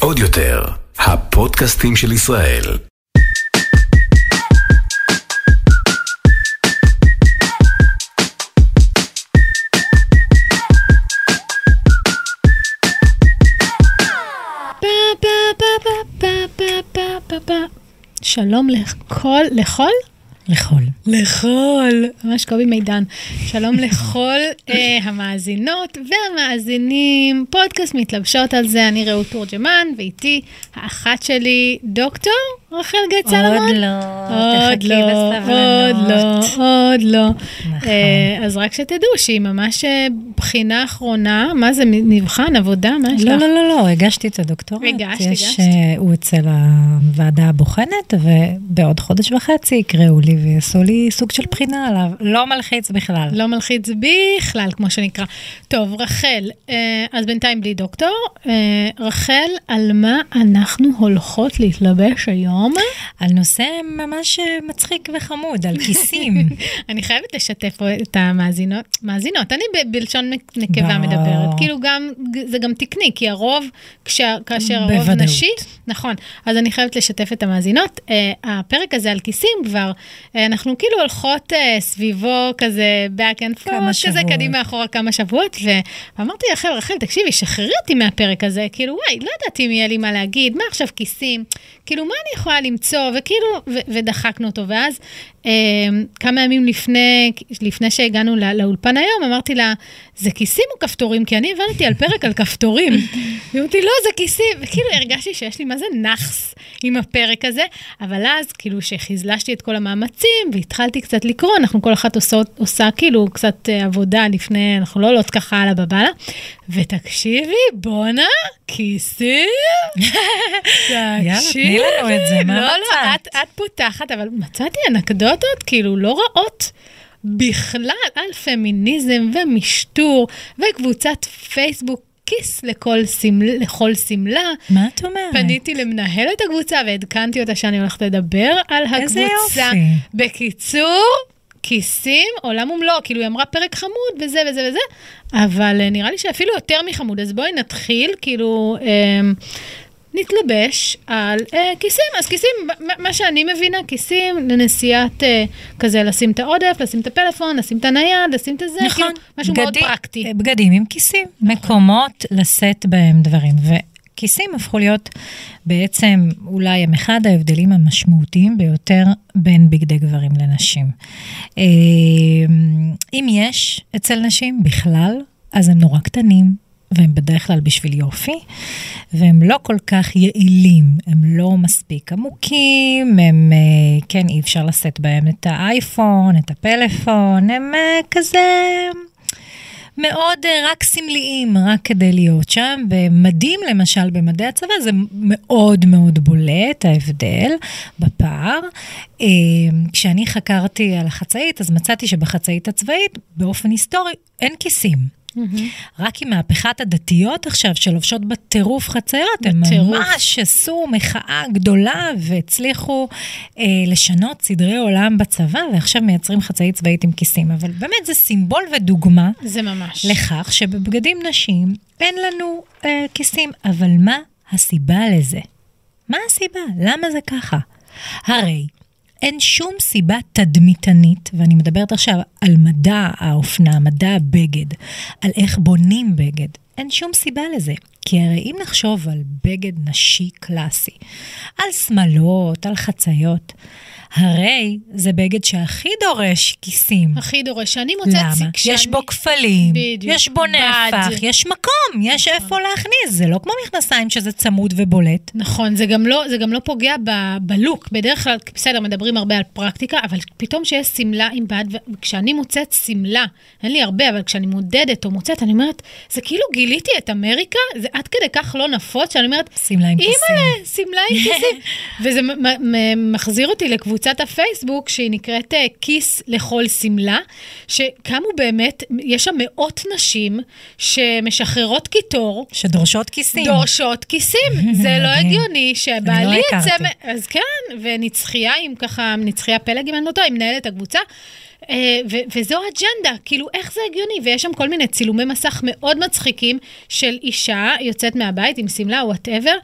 עוד יותר, הפודקאסטים של ישראל. שלום לכל, לכל? לכל. לכל, ממש קובי מידן. שלום לכל uh, המאזינות והמאזינים. פודקאסט מתלבשות על זה, אני רעות תורג'מן, ואיתי האחת שלי, דוקטור רחל גט סלמון. עוד לא, עוד לא, עוד לא. עוד לא. נכון. אה, אז רק שתדעו שהיא ממש אה, בחינה אחרונה, מה זה, מבחן, עבודה, מה יש לך? לא, לא, לא, לא, הגשתי את הדוקטורט. הגשת, הגשת. אה, הוא אצל הוועדה הבוחנת, ובעוד חודש וחצי יקראו לי ויעשו לי סוג של בחינה עליו. לא מלחיץ בכלל. לא מלחיץ בכלל, כמו שנקרא. טוב, רחל, אז בינתיים בלי דוקטור. רחל, על מה אנחנו הולכות להתלבש היום? על נושא ממש מצחיק וחמוד, על כיסים. אני חייבת לשתף את המאזינות. מאזינות, אני ב- בלשון נק- נקבה. מדברת. כאילו גם, זה גם תקני, כי הרוב, כשה- כאשר הרוב בוודאות. נשי, נכון. אז אני חייבת לשתף את המאזינות. אה, הפרק הזה על כיסים כבר, אה, אנחנו כאילו הולכות אה, סביבו כזה back and forth, כזה. קדימה אחורה כמה שבועות, ואמרתי רחל, רחל, תקשיבי, שחררי אותי מהפרק הזה, כאילו וואי, לא ידעתי אם יהיה לי מה להגיד, מה עכשיו כיסים, כאילו מה אני יכולה למצוא, וכאילו, ו- ודחקנו אותו, ואז אה, כמה ימים לפני, לפני שהגענו לא, לאולפן היום, אמרתי לה, זה כיסים או כפתורים? כי אני הבנתי על פרק על כפתורים. היא אמרתי, לא, זה כיסים, וכאילו הרגשתי שיש לי מה זה נאחס עם הפרק הזה, אבל אז, כאילו, שחיזלשתי את כל המאמצים, והתחלתי קצת לקרוא, אנחנו כל אחת עושות, עושה כאילו קצת אה, עבודה לפני, אנחנו לא עולות ככה על הבבלה, ותקשיבי, בואנה, כיסים, יאללה, תני לנו את זה, מה לא, לא, מצאת? את, את פותחת, אבל מצאתי אנקדוטות כאילו לא רעות. בכלל, על פמיניזם ומשטור, וקבוצת פייסבוק כיס לכל, סמל, לכל שמלה. מה את אומרת? פניתי למנהלת הקבוצה ועדכנתי אותה שאני הולכת לדבר על איזה הקבוצה. יופי. בקיצור, כיסים, עולם ומלואו, כאילו היא אמרה פרק חמוד וזה וזה וזה, אבל אה, נראה לי שאפילו יותר מחמוד, אז בואי נתחיל, כאילו, אה, נתלבש על אה, כיסים. אז כיסים, מה- מה שאני מבינה, כיסים לנסיעת אה, כזה, לשים את העודף, לשים את הפלאפון, לשים את הנייד, לשים את זה, כאילו, נכון. משהו מאוד בגדים- פרקטי. בגדים עם כיסים, מקומות לשאת בהם דברים. וכיסים הפכו להיות בעצם אולי הם אחד ההבדלים המשמעותיים ביותר בין בגדי גברים לנשים. אה, אם יש אצל נשים בכלל, אז הם נורא קטנים. והם בדרך כלל בשביל יופי, והם לא כל כך יעילים, הם לא מספיק עמוקים, הם, אה, כן, אי אפשר לשאת בהם את האייפון, את הפלאפון, הם אה, כזה מאוד אה, רק סמליים, רק כדי להיות שם. במדים, למשל, במדי הצבא, זה מאוד מאוד בולט, ההבדל בפער. כשאני חקרתי על החצאית, אז מצאתי שבחצאית הצבאית, באופן היסטורי, אין כיסים. רק עם מהפכת הדתיות עכשיו, שלובשות בטירוף חציות, הם בטירוף. ממש עשו מחאה גדולה והצליחו אה, לשנות סדרי עולם בצבא, ועכשיו מייצרים חצאית צבאית עם כיסים. אבל באמת זה סימבול ודוגמה זה ממש. לכך שבבגדים נשים אין לנו אה, כיסים. אבל מה הסיבה לזה? מה הסיבה? למה זה ככה? הרי אין שום סיבה תדמיתנית, ואני מדברת עכשיו על מדע האופנה, מדע הבגד, על איך בונים בגד. אין שום סיבה לזה. כי הרי אם נחשוב על בגד נשי קלאסי, על שמלות, על חציות, הרי זה בגד שהכי דורש כיסים. הכי דורש. שאני מוצאת... למה? כשאני- יש בו כפלים, בדיוק. יש בו בד. נפח, יש מקום, יש איפה להכניס, זה לא כמו מכנסיים שזה צמוד ובולט. נכון, זה גם לא, זה גם לא פוגע ב, בלוק. בדרך כלל, בסדר, מדברים הרבה על פרקטיקה, אבל פתאום שיש שמלה עם בד, וכשאני מוצאת שמלה, אין לי הרבה, אבל כשאני מודדת או מוצאת, אני אומרת, זה כאילו גיליתי את אמריקה, זה עד כדי כך לא נפוץ, שאני אומרת, שמלה עם כיסים. אימא'לה, שמלה עם כיסים. וזה מחזיר אותי לקבוצת הפייסבוק, שהיא נקראת אה, כיס לכל שמלה, שקמו באמת, יש שם מאות נשים שמשחררות קיטור, שדורשות כיסים. דורשות כיסים. זה לא. הגיוני שבעלי לא יצא... הכרתי. מ- אז כן, ונצחיה עם ככה, נצחיה פלג, אם אני לא טועה, היא מנהלת הקבוצה. אה, וזו אג'נדה, כאילו, איך זה הגיוני? ויש שם כל מיני צילומי מסך מאוד מצחיקים של אישה יוצאת מהבית עם שמלה, whatever,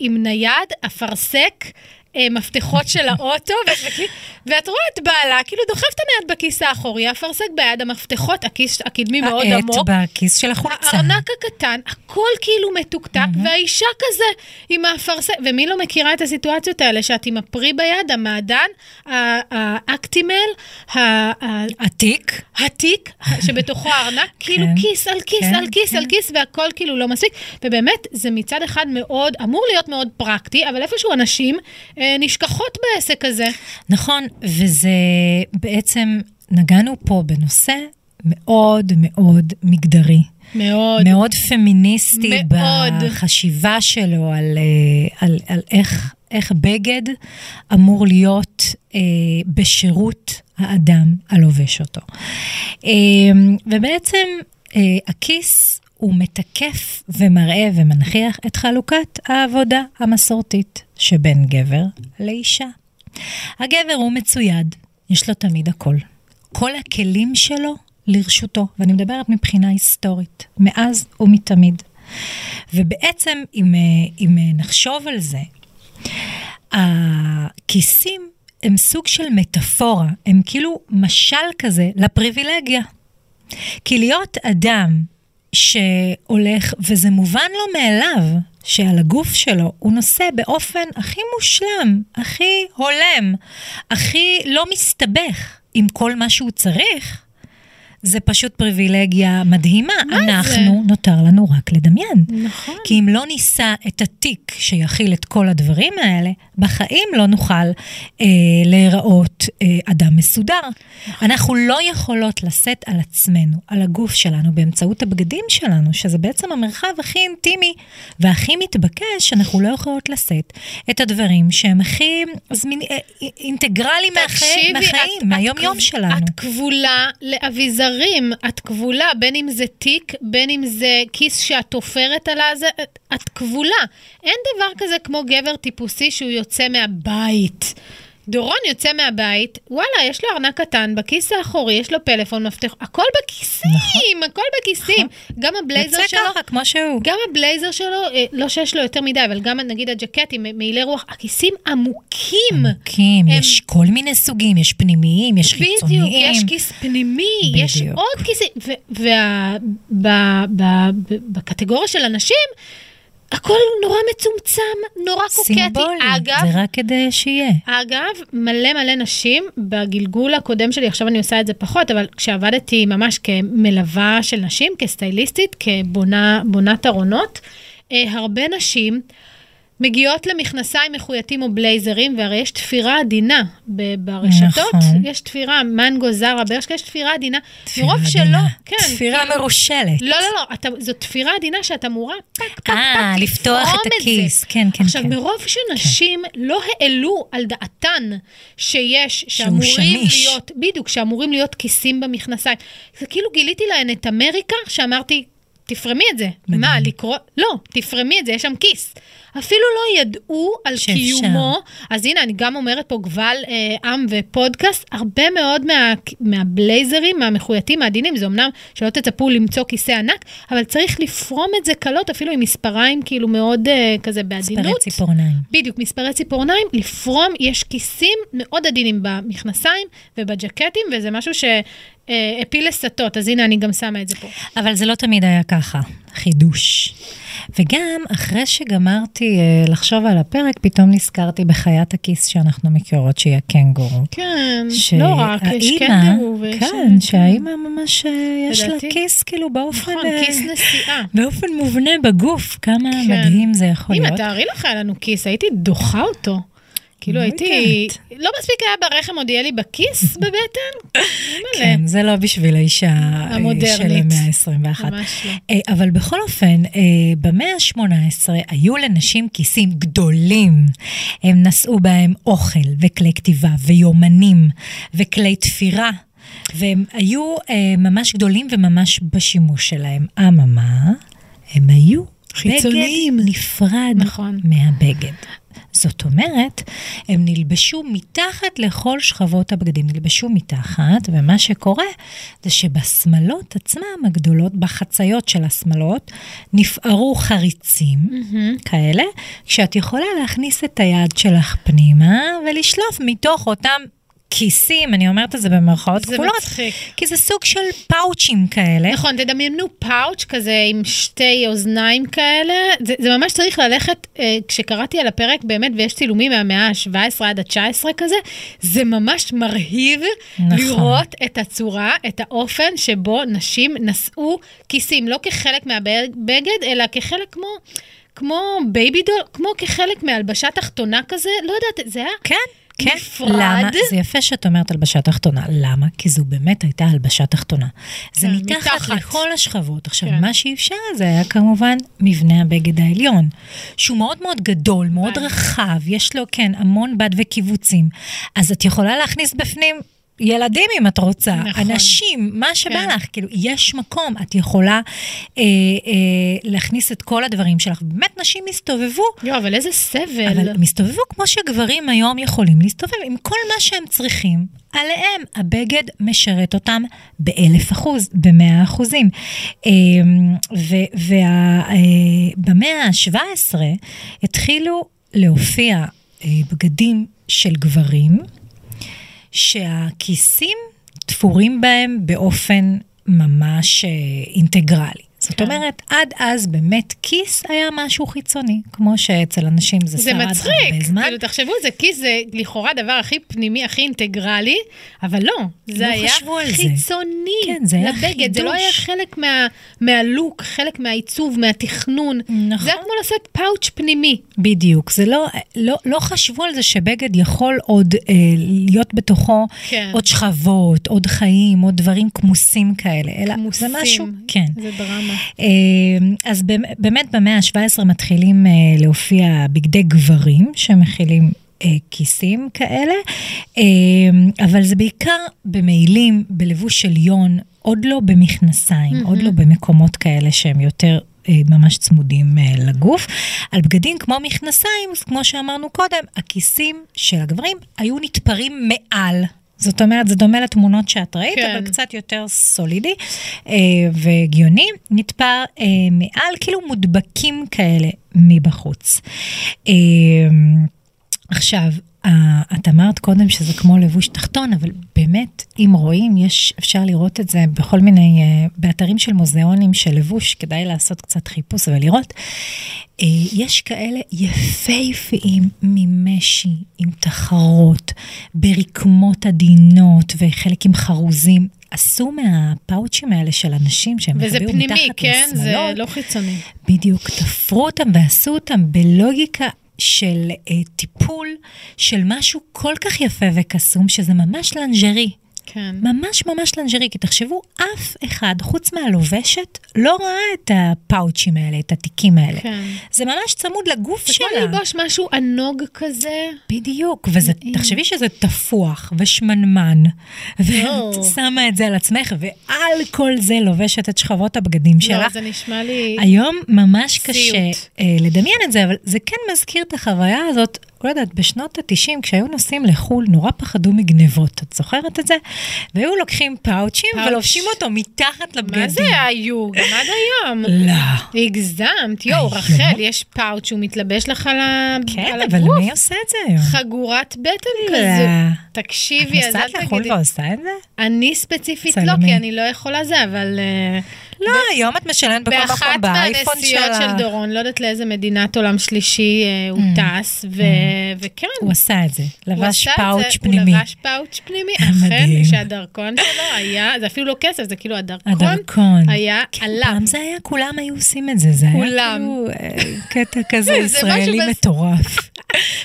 עם נייד, אפרסק. אה, מפתחות של האוטו, ואת רואה את בעלה, כאילו דוחף את הנייד בכיס האחורי, אפרסק ביד, המפתחות, הכיס הקדמי מאוד עמוק. העט בכיס של החולצה. הארנק הקטן, הכל כאילו מתוקתק, והאישה כזה עם האפרסק, ומי לא מכירה את הסיטואציות האלה, שאת עם הפרי ביד, המעדן, האקטימל, התיק, התיק, שבתוכו הארנק, כאילו כן, כיס על כיס כן, על כיס על כן. כיס, והכל כאילו לא מספיק, ובאמת, זה מצד אחד מאוד, אמור להיות מאוד פרקטי, אבל איפשהו אנשים אה, נשכחות בעסק הזה. נכון, וזה בעצם, נגענו פה בנושא מאוד מאוד מגדרי. מאוד. מאוד פמיניסטי מאוד. בחשיבה שלו על, אה, על, על איך, איך בגד אמור להיות אה, בשירות האדם הלובש אותו. אה, ובעצם אה, הכיס הוא מתקף ומראה ומנכיח את חלוקת העבודה המסורתית שבין גבר לאישה. הגבר הוא מצויד, יש לו תמיד הכל. כל הכלים שלו לרשותו, ואני מדברת מבחינה היסטורית, מאז ומתמיד. ובעצם, אם, אם נחשוב על זה, הכיסים הם סוג של מטאפורה, הם כאילו משל כזה לפריבילגיה. כי להיות אדם שהולך, וזה מובן לו מאליו, שעל הגוף שלו הוא נושא באופן הכי מושלם, הכי הולם, הכי לא מסתבך עם כל מה שהוא צריך, זה פשוט פריבילגיה מדהימה. מה אנחנו, זה? נותר לנו רק לדמיין. נכון. כי אם לא נישא את התיק שיכיל את כל הדברים האלה, בחיים לא נוכל אה, להיראות אה, אדם מסודר. נכון. אנחנו לא יכולות לשאת על עצמנו, על הגוף שלנו, באמצעות הבגדים שלנו, שזה בעצם המרחב הכי אינטימי והכי מתבקש, אנחנו לא יכולות לשאת את הדברים שהם הכי זמין, אה, אינטגרליים מהחיים, מהיום-יום שלנו. את כבולה לאביזר. זרים, את כבולה, בין אם זה תיק, בין אם זה כיס שאת תופרת על הזה, את כבולה. אין דבר כזה כמו גבר טיפוסי שהוא יוצא מהבית. דורון יוצא מהבית, וואלה, יש לו ארנק קטן, בכיס האחורי, יש לו פלאפון, מפתח, הכל בכיסים, נכון. הכל בכיסים. נכון. גם הבלייזר שלו... יוצא ככה, כמו שהוא. גם הבלייזר שלו, אה, לא שיש לו יותר מדי, אבל גם נגיד הג'קטים, מעילי רוח, הכיסים עמוקים. עמוקים, הם... יש כל מיני סוגים, יש פנימיים, יש בדיוק, חיצוניים. בדיוק, יש כיס פנימי, בדיוק. יש עוד כיסים, ובקטגוריה של אנשים, הכל נורא מצומצם, נורא קוקטי. סימבולי, אגב, זה רק כדי שיהיה. אגב, מלא מלא נשים, בגלגול הקודם שלי, עכשיו אני עושה את זה פחות, אבל כשעבדתי ממש כמלווה של נשים, כסטייליסטית, כבונת ארונות, אה, הרבה נשים מגיעות למכנסיים מחויטים או בלייזרים, והרי יש תפירה עדינה ברשתות, נכון. יש תפירה, מנגו, זרה, ברשקה, יש תפירה עדינה. תפירה עדינה. שלא, כן. תפירה כאילו, מרושלת. לא, לא, לא, אתה, זו תפירה עדינה שאתה אמורה פק, פק, פק, אה, לפתוח את הכיס, כן, כן, עכשיו, כן. מרוב שנשים כן. לא העלו על דעתן שיש, שאמורים להיות, בדיוק, שאמורים להיות כיסים במכנסיים. זה כאילו גיליתי להן את אמריקה, שאמרתי, תפרמי את זה. מדהים. מה, לקרוא? לא, תפרמי את זה, יש שם כיס. אפילו לא ידעו על שאפשר. קיומו. אז הנה, אני גם אומרת פה גבל אה, עם ופודקאסט, הרבה מאוד מה, מהבלייזרים, מהמחויטים, מהדינים, זה אמנם שלא תצפו למצוא כיסא ענק, אבל צריך לפרום את זה קלות, אפילו עם מספריים כאילו מאוד אה, כזה בעדינות. מספרי ציפורניים. בדיוק, מספרי ציפורניים, לפרום, יש כיסים מאוד עדינים במכנסיים ובג'קטים, וזה משהו ש... אה, הפיל לסטות, אז הנה, אני גם שמה את זה פה. אבל זה לא תמיד היה ככה, חידוש. וגם אחרי שגמרתי uh, לחשוב על הפרק, פתאום נזכרתי בחיית הכיס שאנחנו מכירות, שהיא הקנגורו. כן, ש... לא רק, יש קנגורו. ויש... כן, שהאימא ממש, uh, יש לה כיס כאילו באופן... נכון, uh, כיס נסיעה. באופן מובנה בגוף, כמה כן. מדהים זה יכול להיות. אימא, תארי לך, היה לנו כיס, הייתי דוחה אותו. כאילו הייתי, לא מספיק היה ברחם, עוד יהיה לי בכיס בבטן? כן, זה לא בשביל האישה אה, של המאה ה-21. ממש לא. אה, אבל בכל אופן, אה, במאה ה-18 היו לנשים כיסים גדולים. הם נשאו בהם אוכל וכלי כתיבה ויומנים וכלי תפירה. והם היו ממש גדולים וממש בשימוש שלהם. אממה, הם היו חיצוניים. בגד נפרד נכון. מהבגד. זאת אומרת, הם נלבשו מתחת לכל שכבות הבגדים, נלבשו מתחת, ומה שקורה זה שבשמלות עצמם הגדולות, בחציות של השמלות, נפערו חריצים mm-hmm. כאלה, כשאת יכולה להכניס את היד שלך פנימה ולשלוף מתוך אותם כיסים, אני אומרת את זה במרכאות זה כפולות, מצחיק. כי זה סוג של פאוצ'ים כאלה. נכון, תדמיינו פאוץ' כזה עם שתי אוזניים כאלה, זה, זה ממש צריך ללכת, אה, כשקראתי על הפרק באמת, ויש צילומים מהמאה ה-17 עד ה-19 כזה, זה ממש מרהיב נכון. לראות את הצורה, את האופן שבו נשים נשאו כיסים, לא כחלק מהבגד, אלא כחלק כמו... כמו baby doll, כמו כחלק מהלבשה תחתונה כזה, לא יודעת, זה היה כן, כן. נפרד. למה? זה יפה שאת אומרת הלבשה תחתונה. למה? כי זו באמת הייתה הלבשה תחתונה. זה כן, מתחת מתחת. לכל השכבות. עכשיו, כן. מה שאפשר זה היה כמובן מבנה הבגד העליון, שהוא מאוד מאוד גדול, מאוד. רחב, יש לו, כן, המון בד וקיבוצים. אז את יכולה להכניס בפנים... ילדים אם את רוצה, נכון. אנשים, מה שבא כן. לך, כאילו, יש מקום, את יכולה אה, אה, להכניס את כל הדברים שלך. באמת, נשים הסתובבו יואו, אבל איזה סבל. אבל הם הסתובבו כמו שגברים היום יכולים להסתובב עם כל מה שהם צריכים. עליהם הבגד משרת אותם באלף אחוז, במאה אחוזים. ובמאה ה-17 התחילו להופיע אה, בגדים של גברים, שהכיסים תפורים בהם באופן ממש אה, אינטגרלי. זאת כן. אומרת, עד אז באמת כיס היה משהו חיצוני, כמו שאצל אנשים זה, זה שרד הרבה מצחיק, זמן. כאילו תחשבו, זה כיס זה לכאורה הדבר הכי פנימי, הכי אינטגרלי, אבל לא, זה לא היה על זה. חיצוני כן, זה היה לבגד, זה לא היה חידוש. חלק מה, מהלוק, חלק מהעיצוב, מהתכנון. נכון. זה היה כמו לשאת פאוץ' פנימי. בדיוק, זה לא, לא, לא חשבו על זה שבגד יכול עוד אה, להיות בתוכו כן. עוד שכבות, עוד חיים, עוד דברים כמוסים כאלה, אלא כמוסים. זה משהו, כן. זה דרמה. אה, אז באמת במאה ה-17 מתחילים אה, להופיע בגדי גברים שמכילים אה, כיסים כאלה, אה, אבל זה בעיקר במעילים, בלבוש של יון, עוד לא במכנסיים, עוד לא במקומות כאלה שהם יותר... אה, ממש צמודים לגוף. על בגדים כמו מכנסיים, כמו שאמרנו קודם, הכיסים של הגברים היו נתפרים מעל. זאת אומרת, זה דומה לתמונות שאת ראית, כן. אבל קצת יותר סולידי אה, והגיוני, נתפר אה, מעל, כאילו מודבקים כאלה מבחוץ. אה, עכשיו, את אמרת קודם שזה כמו לבוש תחתון, אבל באמת, אם רואים, יש, אפשר לראות את זה בכל מיני, אה, באתרים של מוזיאונים של לבוש, כדאי לעשות קצת חיפוש ולראות. אה, יש כאלה יפהפיים ממשי, עם תחרות, ברקמות עדינות וחלק עם חרוזים. עשו מהפאוצ'ים האלה של אנשים שהם וזה פנימי, כן? זה לשמלות. לא חיצוני. בדיוק, תפרו אותם ועשו אותם בלוגיקה של אה, טיפול של משהו כל כך יפה וקסום, שזה ממש לנג'רי. כן. ממש ממש לנג'רי, כי תחשבו, אף אחד, חוץ מהלובשת, לא ראה את הפאוצ'ים האלה, את התיקים האלה. כן. זה ממש צמוד לגוף זה כמו שלה. ללבוש משהו ענוג כזה. בדיוק, וזה. תחשבי שזה תפוח ושמנמן, ואת או. שמה את זה על עצמך, ועל כל זה לובשת את שכבות הבגדים לא, שלך. זה נשמע לי... היום ממש סיוט. קשה אה, לדמיין את זה, אבל זה כן מזכיר את החוויה הזאת, לא יודעת, בשנות ה-90, כשהיו נוסעים לחו"ל, נורא פחדו מגנבות, את זוכרת את זה? והיו לוקחים פאוצ'ים פאוץ'. ולובשים אותו מתחת לבגדים. מה זה היו? גם עד היום. לא. הגזמת, יואו? רחל, יש פאוץ' שהוא מתלבש לך על כן, על אבל הגוף. מי עושה את זה היום? חגורת בטן לא. כזו. את תקשיבי, אז אל נוסעת לחו"ל תגידי. ועושה את זה? אני ספציפית לא. כי אני לא יכולה זה, אבל... אה, לא, היום את משלמת בכל באחת מקום באייפון מהנסיעות שלה. של דורון, לא יודעת לאיזה מדינת עולם שלישי אה, הוא טס, ו- וכן. Mm. הוא עשה את זה, לבש פאוץ' פנימי. הוא לבש פאוץ' פנימי. אכן, שהדרכון שלו היה, זה אפילו לא כסף, זה כאילו הדרכון, הדרכון. היה כן, עליו. פעם זה היה, כולם היו עושים את זה, זה היה כולם. כאילו אה, קטע כזה ישראלי מטורף.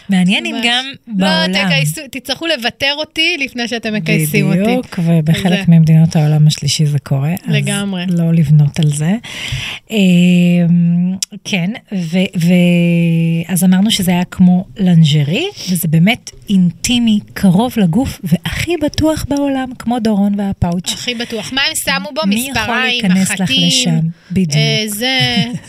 מעניין אם. גם לא, בעולם. תגייסו, תצטרכו לוותר אותי לפני שאתם מקייסים אותי. בדיוק, ובחלק. ממדינות העולם השלישי זה קורה. לגמרי. לא לבנות על זה. אמ, כן, ואז אמרנו שזה היה כמו לנג'רי, וזה באמת אינטימי, קרוב לגוף, והכי בטוח בעולם, כמו דורון והפאוץ'. הכי בטוח. מה הם שמו בו? מי יכול מספריים, להיכנס לך מחטים, לשם? בדיוק. אה, זה,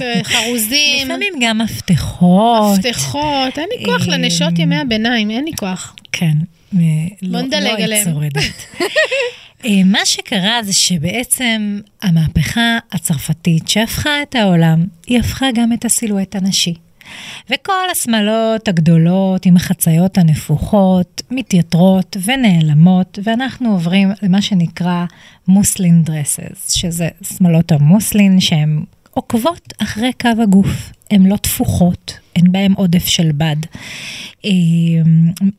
אה, חרוזים, לפעמים גם מפתחות. מפתחות. אין לי כוח אה, לנשות ימי הביניים, אין לי כוח. כן. אה, בוא לא- נדלג לא עליהם. שורדת. אה, מה שקרה זה שבעצם המהפכה הצרפתית שהפכה את העולם, היא הפכה גם את הסילואט הנשי. וכל השמלות הגדולות עם החציות הנפוחות מתייתרות ונעלמות, ואנחנו עוברים למה שנקרא מוסלין דרסס, שזה שמלות המוסלין שהן עוקבות אחרי קו הגוף, הן לא תפוחות, אין בהן עודף של בד. אה,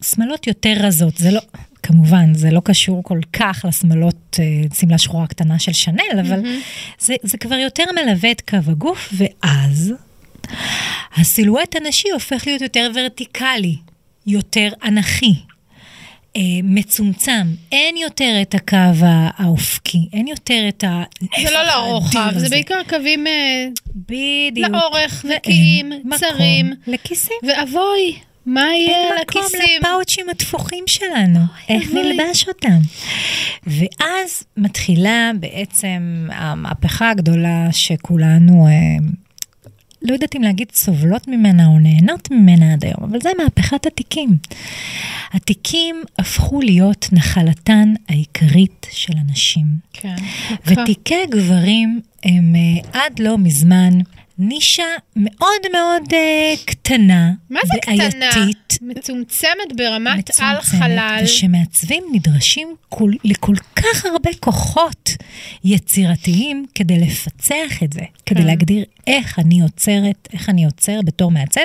שמלות יותר רזות, זה לא, כמובן, זה לא קשור כל כך לשמלות אה, שמלה שחורה קטנה של שנל, אבל זה, זה כבר יותר מלווה את קו הגוף, ואז הסילואט הנשי הופך להיות יותר ורטיקלי, יותר אנכי. אה, מצומצם, אין יותר את הקו הא- האופקי, אין יותר את ה... זה לא לרוחב, זה. בעיקר קווים אה, בדיוק. לאורך, נקיים, צרים. לכיסים. ואבוי, מה יהיה אין על מקום הכיסים? לפאוצ'ים התפוחים שלנו, איך. נלבש אותם. ואז מתחילה בעצם המהפכה הגדולה שכולנו, אה, לא יודעת אם להגיד סובלות ממנה או נהנות ממנה עד היום, אבל זה מהפכת התיקים. התיקים הפכו להיות נחלתן העיקרית של הנשים. כן. ותיקי גברים הם אה, עד לא מזמן נישה מאוד מאוד אה, קטנה, מה זה קטנה? בעייתית, מצומצמת ברמת מצומצמת, על חלל. ושמעצבים נדרשים כל, לכל כך הרבה כוחות יצירתיים כדי לפצח את זה, כדי כן. להגדיר איך אני יוצרת, איך אני יוצר בתור מעצב.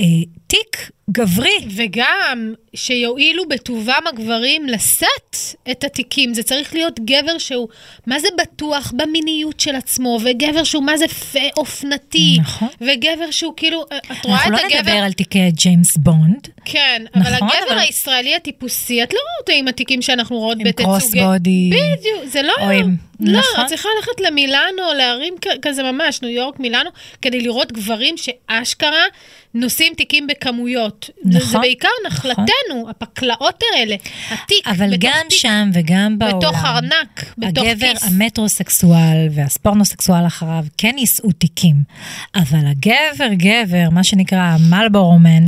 אה, תיק גברי. וגם שיועילו בטובם הגברים לשאת את התיקים. זה צריך להיות גבר שהוא, מה זה בטוח במיניות של עצמו, וגבר שהוא מה זה פ... אופנתי. נכון. וגבר שהוא כאילו, את רואה אנחנו את לא הגבר... נדבר על תיקי ג'יימס בונד, כן, אבל נכון, הגבר אבל- הישראלי הטיפוסי, את לא רואה אותו עם התיקים שאנחנו רואות עם בתצוגי... קרוס בודי. בדיוק, זה לא... או עם- לא, נכון. את צריכה ללכת למילאנו, לערים כ- כזה ממש, ניו יורק, מילאנו, כדי לראות גברים שאשכרה נושאים תיקים בכמויות. זה- זה נכון, בעיקר נחלתנו, הפקלאות האלה, התיק, אבל בתוך גם תיק, שם וגם בעולם. בתוך ארנק, בתוך הגבר כיס. המטרוסקסואל והספורנוסקסואל אחריו כן יישאו תיקים, אבל הגבר גבר, מה שנקרא המלבורומן,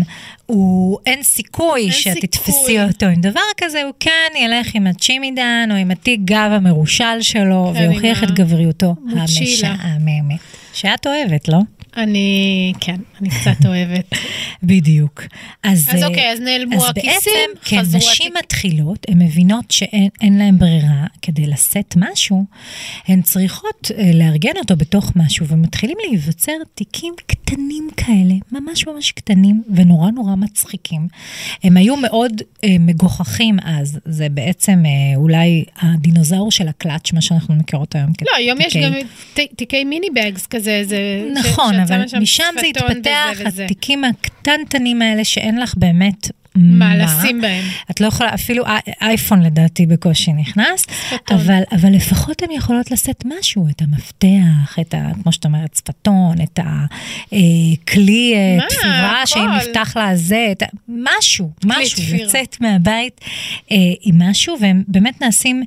הוא אין סיכוי אין שאת סיכוי. אותו עם דבר כזה, הוא כן ילך עם הצ'ימידן או עם התיק גב המרושל שלו, כן, ויוכיח את גבריותו. המשעממת. שאת אוהבת, לא? אני, כן, אני קצת אוהבת. בדיוק. אז, אז אה, אוקיי, אז נעלמו אז הכיסים, בעצם, כן, חזרו נשים התיקים. מתחילות, הן מבינות שאין אין להן ברירה, כדי לשאת משהו, הן צריכות אה, לארגן אותו בתוך משהו, ומתחילים להיווצר תיקים קטנים כאלה, ממש ממש קטנים, ונורא נורא מצחיקים. הם היו מאוד אה, מגוחכים אז, זה בעצם אה, אולי הדינוזאור של הקלאץ', מה שאנחנו מכירות היום. לא, היום יש גם ת- תיקי מיני בגס כזה, זה... נכון, אבל משם זה התפתח, וזה וזה. הקטנטנים האלה שאין לך באמת מה לשים בהם. את לא יכולה, אפילו אי- אייפון לדעתי בקושי נכנס. אבל, אבל לפחות הן יכולות לשאת משהו, את המפתח, את ה... כמו שאת אומרת, שפתון, את הכלי מה? תפירה, הכל. שאם נפתח לה זה, את ה... משהו, משהו, תפירה. לצאת מהבית אה, עם משהו, והם באמת נעשים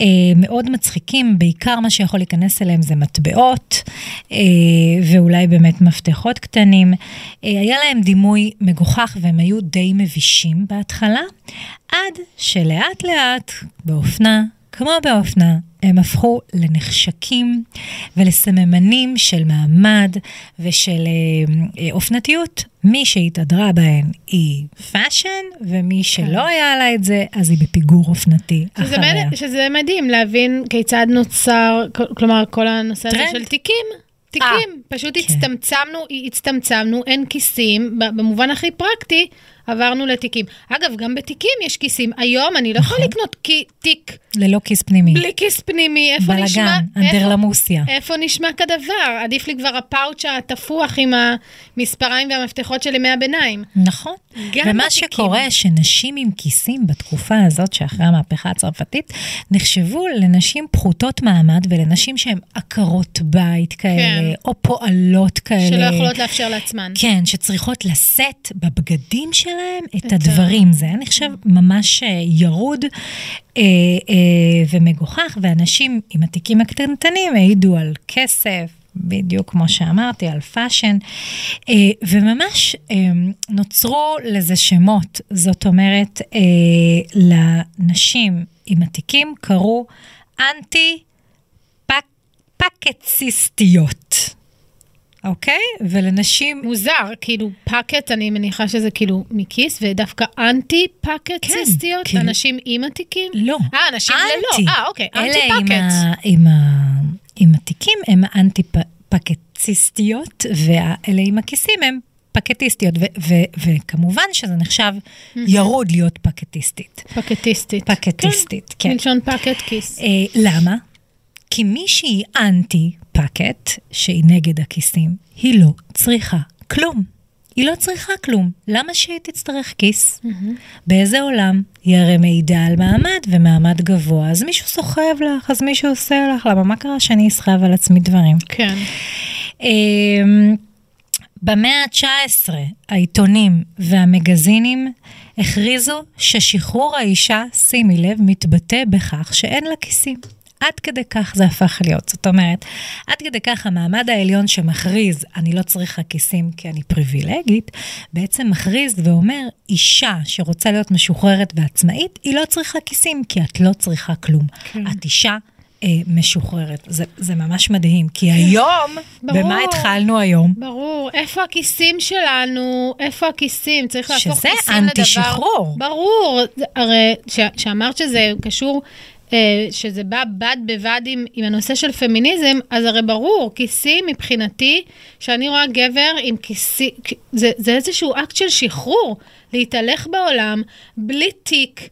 אה, מאוד מצחיקים, בעיקר מה שיכול להיכנס אליהם זה מטבעות, אה, ואולי באמת מפתחות קטנים. אה, היה להם דימוי מגוחך והם היו די מבישים בהתחלה, עד שלאט לאט, באופנה, כמו באופנה, הם הפכו לנחשקים ולסממנים של מעמד ושל אה, אה, אופנתיות. מי שהתהדרה בהן היא fashion, ומי שלא היה לה את זה, אז היא בפיגור אופנתי שזה, אחריה. מד... שזה מדהים להבין כיצד נוצר, כל- כלומר, כל הנושא הזה טרנד. של תיקים. תיקים, פשוט כן. הצטמצמנו, הצטמצמנו, אין כיסים, במובן הכי פרקטי, עברנו לתיקים. אגב, גם בתיקים יש כיסים. היום אני לא יכולה נכון. לקנות תיק ללא כיס פנימי. בלי כיס פנימי. איפה נשמע... בלאגן, אנדרלמוסיה. איפה נשמע כדבר? עדיף לי כבר הפאוץ' התפוח עם המספריים והמפתחות של ימי הביניים. נכון. גם ומה בתיקים. שקורה, שנשים עם כיסים בתקופה הזאת, שאחרי המהפכה הצרפתית, נחשבו לנשים פחותות מעמד ולנשים שהן עקרות בית כאלה, כן. או פועלות כאלה. שלא יכולות לאפשר לעצמן. כן, שצריכות לשאת בבגדים שלהם את את הדברים. זה היה נחשב ממש אה, ירוד אה, אה, ומגוחך, והנשים עם התיקים הקטנטנים העידו על כסף. בדיוק כמו שאמרתי, על fashion, אה, וממש אה, נוצרו לזה שמות. זאת אומרת, אה, לנשים עם התיקים קראו אנטי פק, פקציסטיות, אוקיי? ולנשים מוזר, כאילו פאקט, אני מניחה שזה כאילו מכיס, ודווקא אנטי פאקט כן, ציסטיות, כאילו- אנשים עם התיקים? לא. אה, אנשים אנטי. ללא, אה, אוקיי, אנטי אלה פאקט. ה, עם, ה, עם התיקים הם האנטי-פקטיסטיות, ואלה עם הכיסים הם פקטיסטיות, ו, ו, וכמובן שזה נחשב ירוד להיות פקטיסטית. פקטיסטית. פקטיסטית, כן. מלשון פאקט כיס. אה, למה? כי מי שהיא אנטי-פקט, שהיא נגד הכיסים, היא לא צריכה כלום. היא לא צריכה כלום. למה שהיא תצטרך כיס? באיזה עולם? היא הרי מעידה על מעמד, ומעמד גבוה, אז מישהו סוחב לך, אז מישהו עושה לך, למה? מה קרה שאני אסחב על עצמי דברים? כן. אמ, במאה ה-19 העיתונים והמגזינים הכריזו ששחרור האישה, שימי לב, מתבטא בכך שאין לה כיסים. עד כדי כך זה הפך להיות. זאת אומרת, עד כדי כך המעמד העליון שמכריז, אני לא צריכה כיסים כי אני פריבילגית, בעצם מכריז ואומר, אישה שרוצה להיות משוחררת ועצמאית, היא לא צריכה כיסים, כי את לא צריכה כלום. כן. את אישה אה, משוחררת. זה, זה ממש מדהים, כי היום, ברור. במה התחלנו היום? ברור, איפה הכיסים שלנו? איפה הכיסים? צריך להפוך שזה כיסים לדבר... אנטי שחרור. ברור, הרי ש- שאמרת שזה קשור, שזה בא בד בבד עם, עם הנושא של פמיניזם, אז הרי ברור, כיסים מבחינתי, שאני רואה גבר עם כיסים, זה, זה איזשהו אקט של שחרור, להתהלך בעולם, בלי תיק,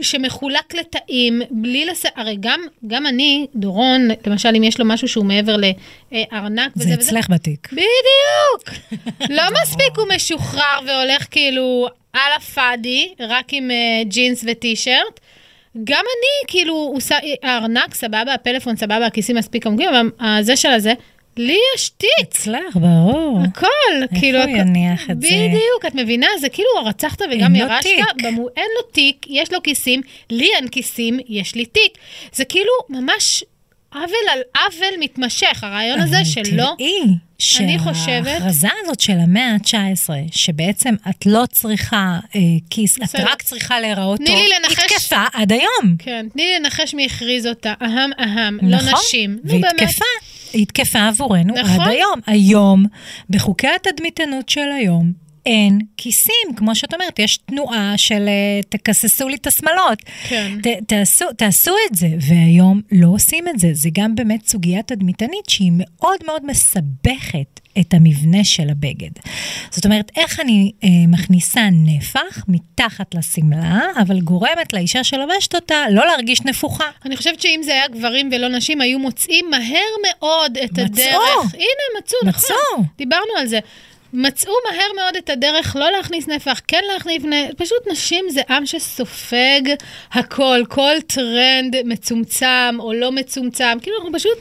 שמחולק לתאים, בלי לס... הרי גם, גם אני, דורון, למשל, אם יש לו משהו שהוא מעבר לארנק וזה זה וזה, אצלך בתיק. בדיוק. לא מספיק הוא משוחרר והולך כאילו על הפאדי, רק עם uh, ג'ינס וטישרט. גם אני, כאילו, הוא ס... הארנק סבבה, הפלאפון סבבה, הכיסים מספיק עמוקים, אבל הזה של הזה, לי יש תיק. אצלך, ברור. הכל, איפה כאילו... הוא הכל- יניח את זה? בדיוק, את מבינה? זה כאילו הרצחת וגם אין לו ירשת, תיק. במו, אין לו תיק, יש לו כיסים, לי אין כיסים, יש לי תיק. זה כאילו ממש עוול על עוול מתמשך, הרעיון הזה שלא... תראי, אני חושבת- שההכרזה הזאת של המאה ה-19, שבעצם את לא צריכה אה, כיס, את בסדר. רק צריכה להיראות טוב, לנחש. היא תקפה עד היום. כן, תני לי לנחש מי הכריז אותה, אהם אהם, לא נכון? נשים. נו והיא. תקפה, היא תקפה עבורנו נכון. עד היום. היום, בחוקי התדמיתנות של היום, אין כיסים, כמו שאת אומרת, יש תנועה של אה, תכססו לי את השמלות. כן. ת, תעשו, תעשו את זה, והיום לא עושים את זה. זה גם באמת סוגיה תדמיתנית שהיא מאוד מאוד מסבכת את המבנה של הבגד. זאת אומרת, איך אני אה, מכניסה נפח מתחת לשמלה, אבל גורמת לאישה שלובשת אותה לא להרגיש נפוחה. אני חושבת שאם זה היה גברים ולא נשים, היו מוצאים מהר מאוד את מצאו. הדרך. הנה, מצאו, נכון. מצאו. דיברנו על זה. מצאו מהר מאוד את הדרך לא להכניס נפח, כן להכניס נפח. פשוט נשים זה עם שסופג הכל, כל טרנד מצומצם או לא מצומצם. כאילו, אנחנו פשוט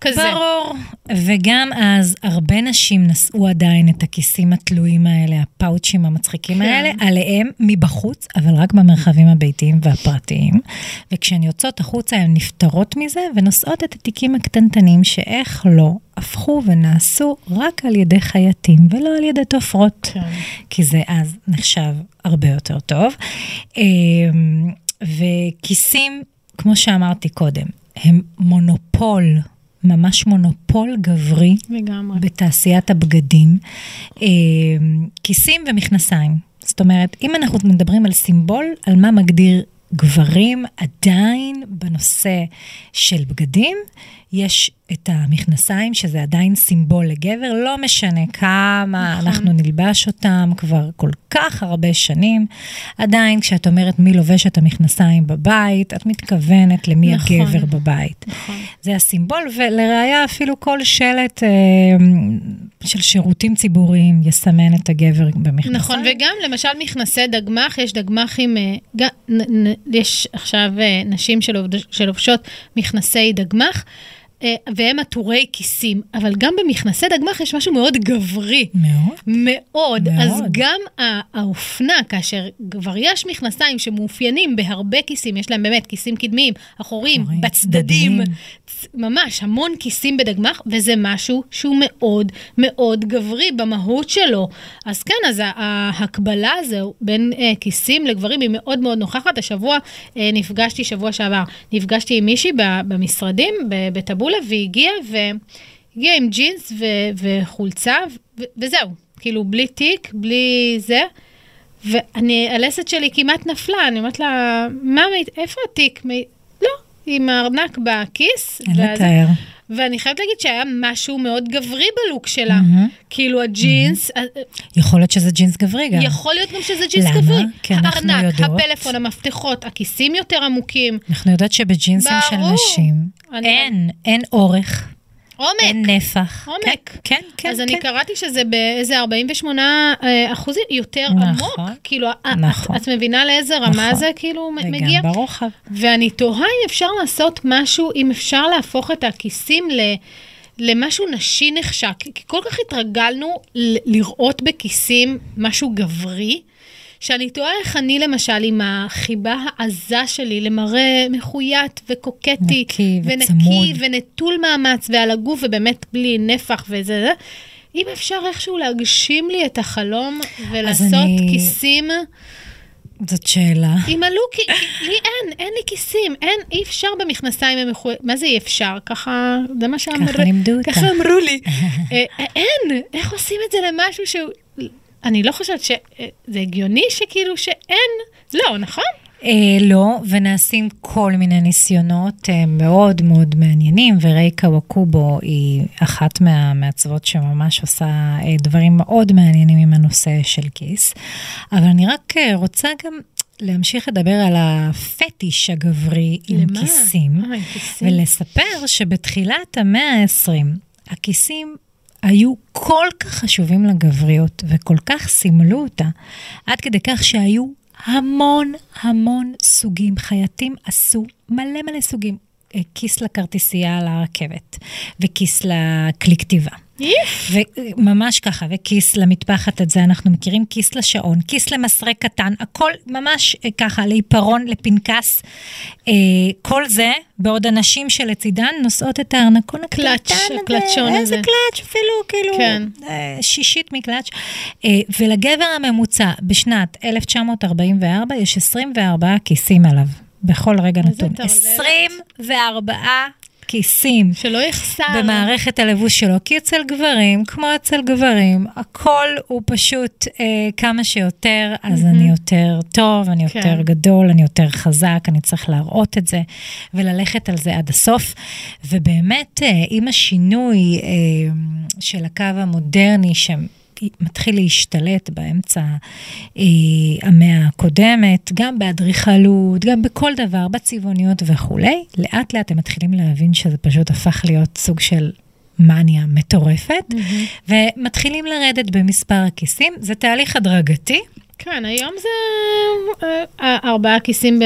כזה. ברור. וגם אז הרבה נשים נשאו עדיין את הכיסים התלויים האלה, הפאוצ'ים המצחיקים כן. האלה, עליהם מבחוץ, אבל רק במרחבים הביתיים והפרטיים. וכשהן יוצאות החוצה הן נפטרות מזה ונושאות את התיקים הקטנטנים שאיך לא הפכו ונעשו רק על ידי חייטים ולא על ידי תופרות. כן. כי זה אז נחשב הרבה יותר טוב. אמ, וכיסים, כמו שאמרתי קודם, הם מונופול, ממש מונופול גברי לגמרי. בתעשיית הבגדים. אמ, כיסים ומכנסיים. זאת אומרת, אם אנחנו מדברים על סימבול, על מה מגדיר גברים, עדיין בנושא של בגדים, יש את המכנסיים, שזה עדיין סימבול לגבר, לא משנה כמה נכון. אנחנו נלבש אותם כבר כל כך הרבה שנים. עדיין, כשאת אומרת מי לובש את המכנסיים בבית, את מתכוונת למי נכון. הגבר בבית. נכון. זה הסימבול, ולראיה אפילו כל שלט אה, של שירותים ציבוריים יסמן את הגבר במכנסיים. נכון, וגם למשל מכנסי דגמח, יש דגמחים, אה, גם, נ, נ, יש עכשיו אה, נשים שלובשות מכנסי דגמח, והם עטורי כיסים, אבל גם במכנסי דגמח יש משהו מאוד גברי. מאוד. מאוד. מאוד. אז גם האופנה, כאשר כבר יש מכנסיים שמאופיינים בהרבה כיסים, יש להם באמת כיסים קדמיים, אחוריים, אחוריים, בצדדים, צדדיים. צ- ממש המון כיסים בדגמח, וזה משהו שהוא מאוד מאוד גברי במהות שלו. אז כן, אז ההקבלה הזו בין אה, כיסים לגברים היא מאוד מאוד נוכחת. השבוע אה, נפגשתי, שבוע שעבר, נפגשתי עם מישהי במשרדים, בטבולה, והיא הגיעה, והגיעה עם ג'ינס ו- וחולצה, ו- וזהו. כאילו, בלי תיק, בלי זה. ואני, הלסת שלי כמעט נפלה, אני אומרת לה, מה, איפה התיק? מי... לא, עם הארנק בכיס. אין ואז- לתאר. ואני חייבת להגיד שהיה משהו מאוד גברי בלוק שלה. מהמם. כאילו הג'ינס, אה, יכול להיות שזה ג'ינס גברי גם. יכול להיות גם שזה ג'ינס למה? גברי. כי אנחנו הארנק, יודעות- הפלאפון, המפתחות, הכיסים יותר עמוקים. אנחנו יודעות שבג'ינסים של ברור. נשים אני- אין, אין אורך, עומק. אין נפח. עומק. כן, כן, כן. אז אני כן. קראתי שזה באיזה 48 אה, אחוזים יותר עמוק. נכון, כאילו, אה, נכון. את, את מבינה לאיזה רמה נכון. זה כאילו וגם מגיע? ברוחב. ואני תוהה אם אפשר לעשות משהו, אם אפשר להפוך את הכיסים ל... למשהו נשי נחשק, כי כל כך התרגלנו לראות בכיסים משהו גברי, שאני תוהה איך אני למשל עם החיבה העזה שלי למראה מחויית וקוקטי, נקי ונקי. ונטול מאמץ ועל הגוף ובאמת בלי נפח וזה זה, אם אפשר איכשהו להגשים לי את החלום ולעשות אני- כיסים זאת שאלה. עם הלוק, כי- לי אין, אין לי כיסים, אין, אי אפשר במכנסיים המכוילים, מה זה אי אפשר? ככה, זה מה שאמרו, ככה לימדו אותך. ככה אמרו לי. אה, אין, איך עושים את זה למשהו שהוא, אני לא חושבת שזה הגיוני שכאילו שאין, לא, נכון? אה, לא, ונעשים כל מיני ניסיונות אה, מאוד מאוד מעניינים, ורייקה ווקובו היא אחת מהמעצבות שממש עושה אה, דברים מאוד מעניינים עם הנושא של כיס. אבל אני רק אה, רוצה גם להמשיך לדבר על הפטיש הגברי עם למה? כיסים, אה, עם כיסים. ולספר שבתחילת המאה ה-20, הכיסים היו כל כך חשובים לגבריות, וכל כך סימלו אותה, עד כדי כך שהיו המון המון סוגים. חייטים עשו מלא מלא סוגים. אה, כיס לכרטיסייה על הרכבת, וכיס לכלי כתיבה. וממש ככה, וכיס למטפחת, את זה אנחנו מכירים, כיס לשעון, כיס למסרק קטן, הכל ממש אה, ככה, לעיפרון, לפנקס. אה, כל זה, בעוד הנשים שלצידן נושאות את הארנקון הקטן קלאץ', הזה. הקלאצ'ון איזה הזה. קלאץ', אפילו כאילו כן. אה, שישית מקלאץ'. אה, ולגבר הממוצע בשנת 1944 יש 24 כיסים עליו, בכל רגע איזה נתון. טרללת. 24 כיסים. שלא יחסר. במערכת הלבוש שלו, כי אצל גברים, כמו אצל גברים, הכל הוא פשוט אה, כמה שיותר, אז אני יותר טוב, אני כן. יותר גדול, אני יותר חזק, אני צריך להראות את זה, וללכת על זה עד הסוף. ובאמת, אה, עם השינוי אה, של הקו המודרני, שמתחיל להשתלט באמצע אה, המאה הקודמת, גם באדריכלות, גם בכל דבר, בצבעוניות וכולי, לאט לאט הם מתחילים להבין שזה פשוט הפך להיות סוג של מניה מטורפת, ומתחילים לרדת במספר הכיסים. זה תהליך הדרגתי. כן, היום זה אה, ארבעה כיסים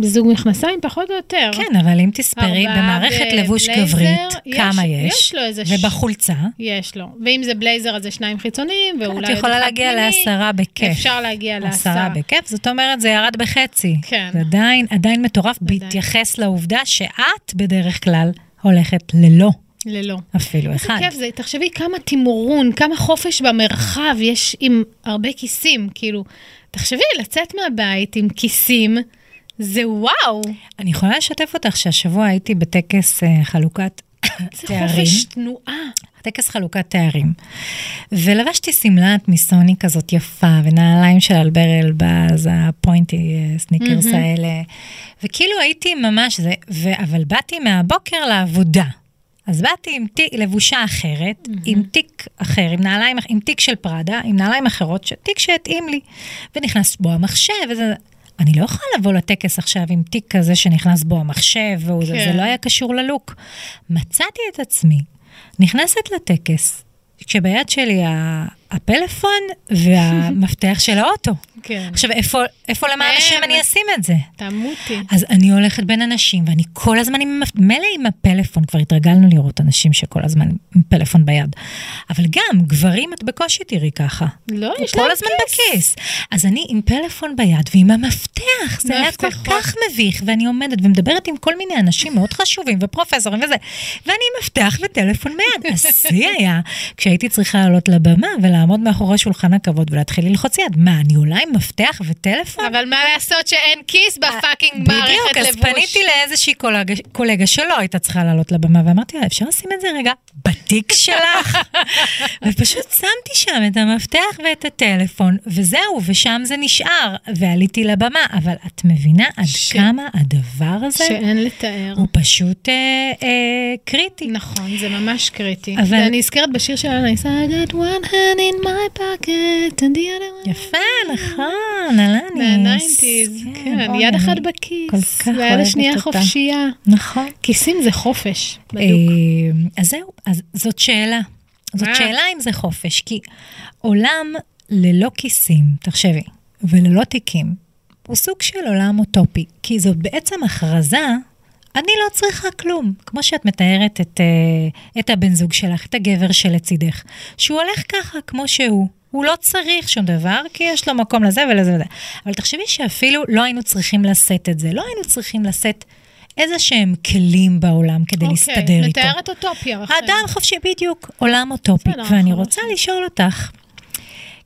בזוג מכנסיים, פחות או יותר. כן, אבל אם תספרי, במערכת לבוש גברית, כמה יש? יש לו איזה ובחולצה, יש לו. ואם זה בלייזר, אז זה שניים חיצוניים, ואולי... את יכולה להגיע. לעשרה בכיף. אפשר להגיע לעשרה. עשרה בכיף, זאת אומרת, זה ירד בחצי. כן. זה עדיין, עדיין מטורף. בהתייחס לעובדה שאת בדרך כלל הולכת ללא ללא. אפילו איזה אחד. כיף זה, תחשבי כמה תמרון, כמה חופש במרחב יש עם הרבה כיסים, כאילו, תחשבי, לצאת מהבית עם כיסים, זה וואו, אני יכולה לשתף אותך שהשבוע הייתי בטקס אה, חלוקת זה תארים. חופש תנועה. טקס חלוקת תארים. ולבשתי שמלת מיסוני כזאת יפה, ונעליים של אלבר אלבז, ה pointy אה, סניקרס האלה. וכאילו הייתי ממש זה, ו... אבל באתי מהבוקר לעבודה. אז באתי עם תיק, לבושה אחרת, mm-hmm. עם תיק אחר, עם נעליים, עם תיק של פראדה, עם נעליים אחרות, תיק שהתאים לי. ונכנס בו המחשב, וזה... אני לא יכולה לבוא לטקס עכשיו עם תיק כזה שנכנס בו המחשב, כן. זה, זה לא היה קשור ללוק. מצאתי את עצמי, נכנסת לטקס, כשביד שלי הפלאפון והמפתח של האוטו. כן. עכשיו, איפה, איפה למען השם אני אשים את זה? תמותי. אז אני הולכת בין אנשים, ואני כל הזמן עם... מילא עם הפלאפון, כבר התרגלנו לראות אנשים שכל הזמן עם פלאפון ביד. אבל גם, גברים את בקושי תראי ככה. לא, יש להם כל הזמן בכיס. אז אני עם פלאפון ביד ועם המפתח, זה היה כל כך מביך, ואני עומדת ומדברת עם כל מיני אנשים מאוד חשובים ופרופסורים וזה, ואני עם מפתח וטלפון ביד. השיא היה כשהייתי צריכה לעלות לבמה ולעמוד מאחורי שולחן הכבוד ולהתחיל ללחוץ יד. מה, אני עולה עם מפתח וטלפון? אבל מה לעשות שאין כיס בפאקינג מערכת לבוש? בדיוק, אז פניתי לאיזושהי קולגה, קולגה שלא הייתה צריכה לעלות לבמה, ואמרתי לה, אפשר לשים את זה רגע בתיק שלך? ופשוט שמתי שם את המפתח ואת הטלפון, וזהו, ושם זה נשאר, ועליתי לבמה. אבל את מבינה עד ש... כמה הדבר הזה... שאין לתאר. הוא פשוט אה, אה, קריטי. נכון, זה ממש קריטי. אבל... ואני נזכרת בשיר של אלניס, I got one hand in my pocket and the other one... יפה, נכון, אלניס. מהניינטיז, כן, יד אחת בכיס. כל כך אוהבת אותה. והיד השנייה חופשייה. נכון. כיסים זה חופש, בדיוק. אה, אז זהו, אז זאת שאלה. זאת שאלה אם זה חופש, כי עולם ללא כיסים, תחשבי, וללא תיקים, הוא סוג של עולם אוטופי, כי זאת בעצם הכרזה אני לא צריכה כלום. כמו שאת מתארת את, uh, את הבן זוג שלך, את הגבר שלצידך, שהוא הולך ככה, כמו שהוא. הוא לא צריך שום דבר, כי יש לו מקום לזה ולזה ולזה. אבל תחשבי שאפילו לא היינו צריכים לשאת את זה. לא היינו צריכים לשאת איזה שהם כלים בעולם כדי okay, אוקיי, להסתדר איתו. אוקיי, מתארת אוטופיה. האדם חופשי, בדיוק, עולם אוטופי. ואני רוצה לשאול אותך,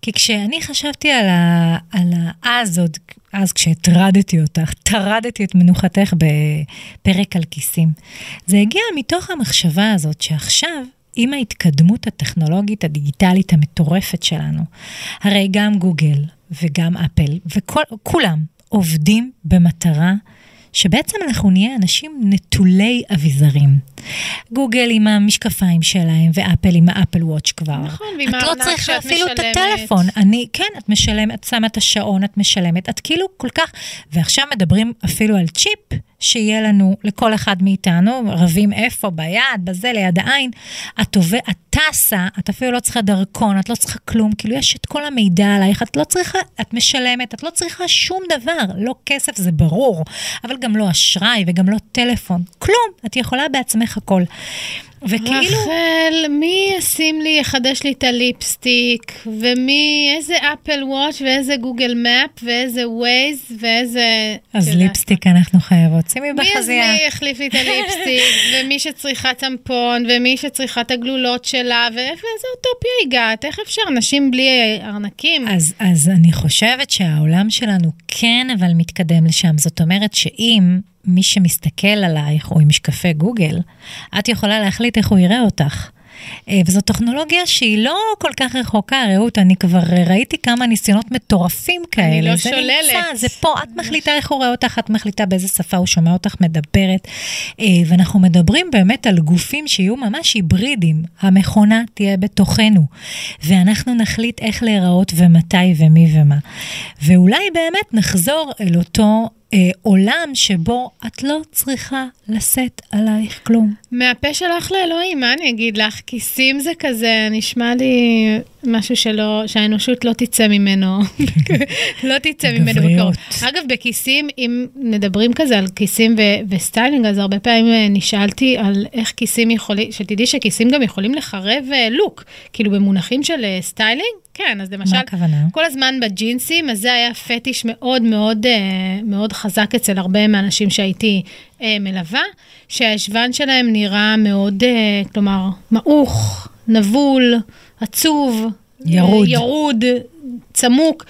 כי כשאני חשבתי על, ה, על האז עוד, אז כשהטרדתי אותך, טרדתי את מנוחתך בפרק על כיסים. זה הגיע מתוך המחשבה הזאת שעכשיו, עם ההתקדמות הטכנולוגית הדיגיטלית המטורפת שלנו, הרי גם גוגל וגם אפל וכולם עובדים במטרה שבעצם אנחנו נהיה אנשים נטולי אביזרים. גוגל עם המשקפיים שלהם, ואפל עם האפל וואץ' כבר. נכון, ועם הארנק שאת משלמת. את לא צריכה אפילו את הטלפון. אני, כן, את משלמת, את שמה את השעון, את משלמת, את כאילו כל כך... ועכשיו מדברים אפילו על צ'יפ, שיהיה לנו, לכל אחד מאיתנו, רבים איפה, ביד, בזה, ליד העין. את עובד, טסה, את אפילו לא צריכה דרכון, את לא צריכה כלום, כאילו יש את כל המידע עלייך, את לא צריכה, את משלמת, את לא צריכה שום דבר, לא כסף, זה ברור, אבל גם לא אשראי וגם לא טלפון, כלום, את יכולה בעצמך הכל. וכאילו... רחל, מי ישים לי, יחדש לי את הליפסטיק, ומי, איזה Apple Watch ואיזה Google Map, ואיזה Waze, ואיזה... אז ליפסטיק אנחנו חייבות, שימי בחזייה. מי יחליף לי את הליפסטיק, ומי שצריכה טמפון, ומי שצריכה את הגלולות שלה, ואיזה אוטופיה הגעת, איך אפשר? נשים בלי ארנקים? אז, אז אני חושבת שהעולם שלנו כן, אבל מתקדם לשם. זאת אומרת שאם מי שמסתכל עלייך, או עם משקפי גוגל, את יכולה להחליט איך הוא יראה אותך. אה, וזו טכנולוגיה שהיא לא כל כך רחוקה, רעות, אני כבר ראיתי כמה ניסיונות מטורפים כאלה. אני לא זה שוללת. זה נמצא, זה פה, את מחליטה איך הוא רואה אותך, את מחליטה באיזה שפה הוא שומע אותך מדברת. אה, ואנחנו מדברים באמת על גופים שיהיו ממש היברידים. המכונה תהיה בתוכנו, ואנחנו נחליט איך להיראות ומתי ומי ומה. ואולי באמת נחזור אל אותו אה, עולם שבו את לא צריכה לשאת עלייך כלום. מהפה שלך לאלוהים, מה אני אגיד לך? כיסים זה כזה, נשמע לי משהו שלא, שהאנושות לא תצא ממנו, לא תצא ממנו בקרוב. אגב, בכיסים, אם מדברים כזה על כיסים ו- וסטיילינג, אז הרבה פעמים אה, נשאלתי על איך כיסים יכולים, שתדעי שכיסים גם יכולים לחרב לוק, אה, כאילו במונחים של אה, סטיילינג, כן, אז למשל, מה הכוונה? כל הזמן בג'ינסים, אז זה היה פטיש מאוד מאוד מאוד חזק אצל הרבה מהאנשים שהייתי מלווה, שהישבן שלהם נראה מאוד, כלומר, מעוך, נבול. עצוב, ירוד, ירוד צמוק.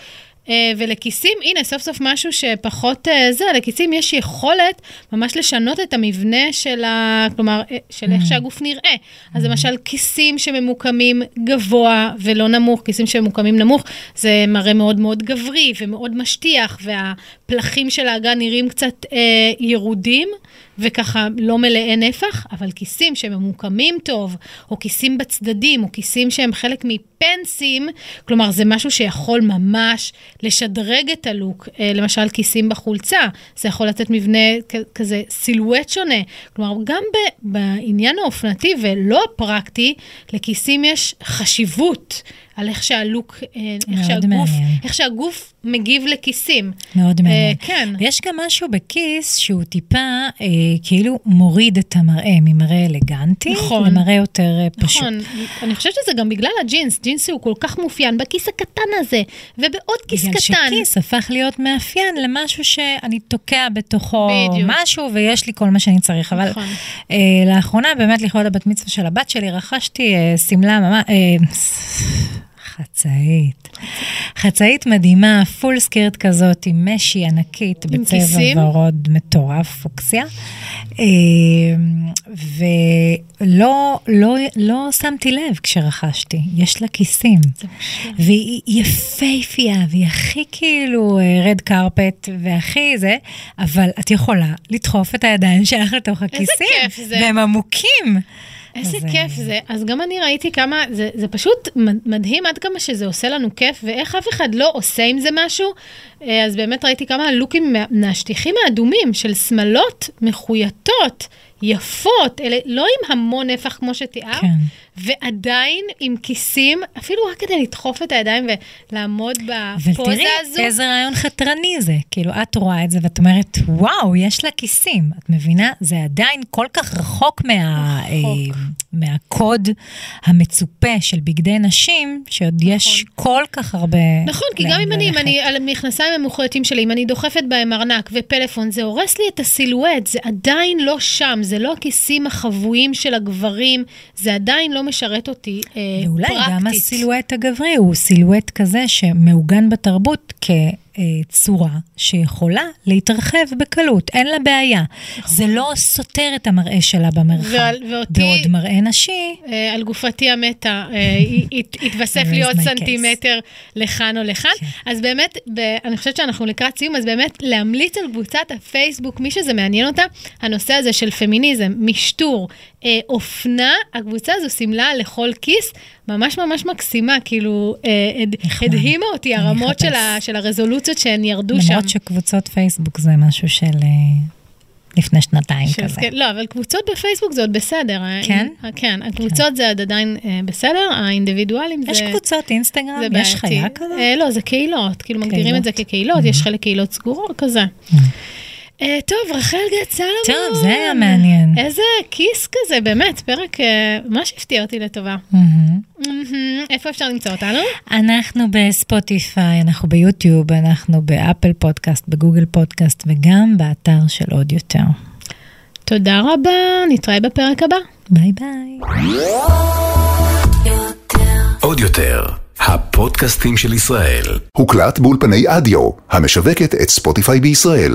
אה, ולכיסים, הנה, סוף סוף משהו שפחות אה, זה, לכיסים יש יכולת ממש לשנות את המבנה של ה... כלומר, אה, של איך mm. שהגוף נראה. אז למשל, כיסים שממוקמים גבוה ולא נמוך, כיסים שממוקמים נמוך, זה מראה מאוד מאוד גברי ומאוד משטיח, והפלחים של האגן נראים קצת אה, ירודים. וככה לא מלאי נפח, אבל כיסים שממוקמים טוב, או כיסים בצדדים, או כיסים שהם חלק מפנסים, כלומר, זה משהו שיכול ממש לשדרג את הלוק. אה, למשל, כיסים בחולצה, זה יכול לתת מבנה כזה סילואט שונה. כלומר, גם בעניין האופנתי ולא הפרקטי, לכיסים יש חשיבות. על איך שהלוק, אה, איך שהגוף, מעניין. איך שהגוף מגיב לכיסים. מאוד מעניין. Uh, כן. ויש גם משהו בכיס שהוא טיפה uh, כאילו מוריד את המראה ממראה אלגנטי, נכון. למראה יותר uh, פשוט. נכון, אני חושבת שזה גם בגלל הג'ינס, ג'ינס הוא כל כך מאופיין בכיס הקטן הזה, ובעוד כיס בגלל קטן. בגלל שכיס הפך להיות מאפיין למשהו שאני תוקע בתוכו בדיוק. משהו, ויש לי כל מה שאני צריך. נכון. אבל uh, לאחרונה, באמת לכבוד הבת מצווה של הבת שלי, רכשתי שמלה ממש... חצאית. חצאית מדהימה, פול סקירט כזאת, עם משי ענקית, בצבע ורוד מטורף, פוקסיה. אה, ולא לא, לא שמתי לב כשרכשתי, יש לה כיסים. והיא יפייפייה, והיא הכי כאילו רד אה, קרפט, והכי זה, אבל את יכולה לדחוף את הידיים שלך לתוך הכיסים. איזה כיף זה. והם עמוקים. איזה אז... כיף זה. אז גם אני ראיתי כמה, זה, זה פשוט מדהים עד כמה שזה עושה לנו כיף, ואיך אף אחד לא עושה עם זה משהו. אה, אז באמת ראיתי כמה לוקים מהשטיחים האדומים של שמלות מחויטות. יפות, אלה לא עם המון נפח כמו שתיארת, כן. ועדיין עם כיסים, אפילו רק כדי לדחוף את הידיים ולעמוד בפוזה הזו. ותראי, איזה רעיון חתרני זה. כאילו, את רואה את זה ואת אומרת, וואו, יש לה כיסים. את מבינה? זה עדיין כל כך רחוק, מה, רחוק. אה, מהקוד המצופה של בגדי נשים, שעוד נכון. יש כל כך הרבה... נכון, כי גם אם אני, אם אני, על המכנסיים המוחלטים שלי, אם אני דוחפת בהם ארנק ופלאפון, זה הורס לי את הסילואט, זה עדיין לא שם, זה לא הכיסים החבויים של הגברים, זה עדיין לא משרת אותי אה, ואולי פרקטית. ואולי גם הסילואט הגברי הוא סילואט כזה שמעוגן בתרבות כ... צורה שיכולה להתרחב בקלות, אין לה בעיה. נכון. זה לא סותר את המראה שלה במרחב. ועל, ואותי... בעוד מראה נשי... אה, על גופתי המתה, אה, התווסף לי עוד סנטימטר לכאן או לכאן. כן. אז באמת, אני חושבת שאנחנו לקראת סיום, אז באמת להמליץ על קבוצת הפייסבוק, מי שזה מעניין אותה, הנושא הזה של פמיניזם, משטור, אה, אופנה, הקבוצה הזו סימלה לכל כיס, ממש ממש מקסימה, כאילו, אה, הדהימה אותי הרמות של, ה, של הרזולוציות שהן ירדו למרות שם. למרות שקבוצות פייסבוק זה משהו של... אה, לפני שנתיים של, כזה. כן, לא, אבל קבוצות בפייסבוק זה עוד בסדר. כן? כן, הקבוצות כן. זה עוד עדיין אה, בסדר, האינדיבידואלים זה... יש קבוצות אינסטגרם? זה יש חיה כזאת? אה, לא, זה קהילות, כאילו קהילות. מגדירים את זה כקהילות, mm-hmm. יש חלק קהילות סגורות כזה. Mm-hmm. Uh, טוב, רחל גת סלומון. טוב, זה היה מעניין. איזה כיס כזה, באמת, פרק uh, ממש הפתיע אותי לטובה. איפה אפשר למצוא אותנו? אנחנו בספוטיפיי, אנחנו ביוטיוב, אנחנו ב Apple Podcast, ב Google Podcast, וגם באתר של עוד יותר. תודה רבה, נתראה בפרק הבא. ביי ביי. עוד יותר, הפודקאסטים של ישראל. הוקלט באולפני אדיו, המשווקת את ספוטיפיי בישראל.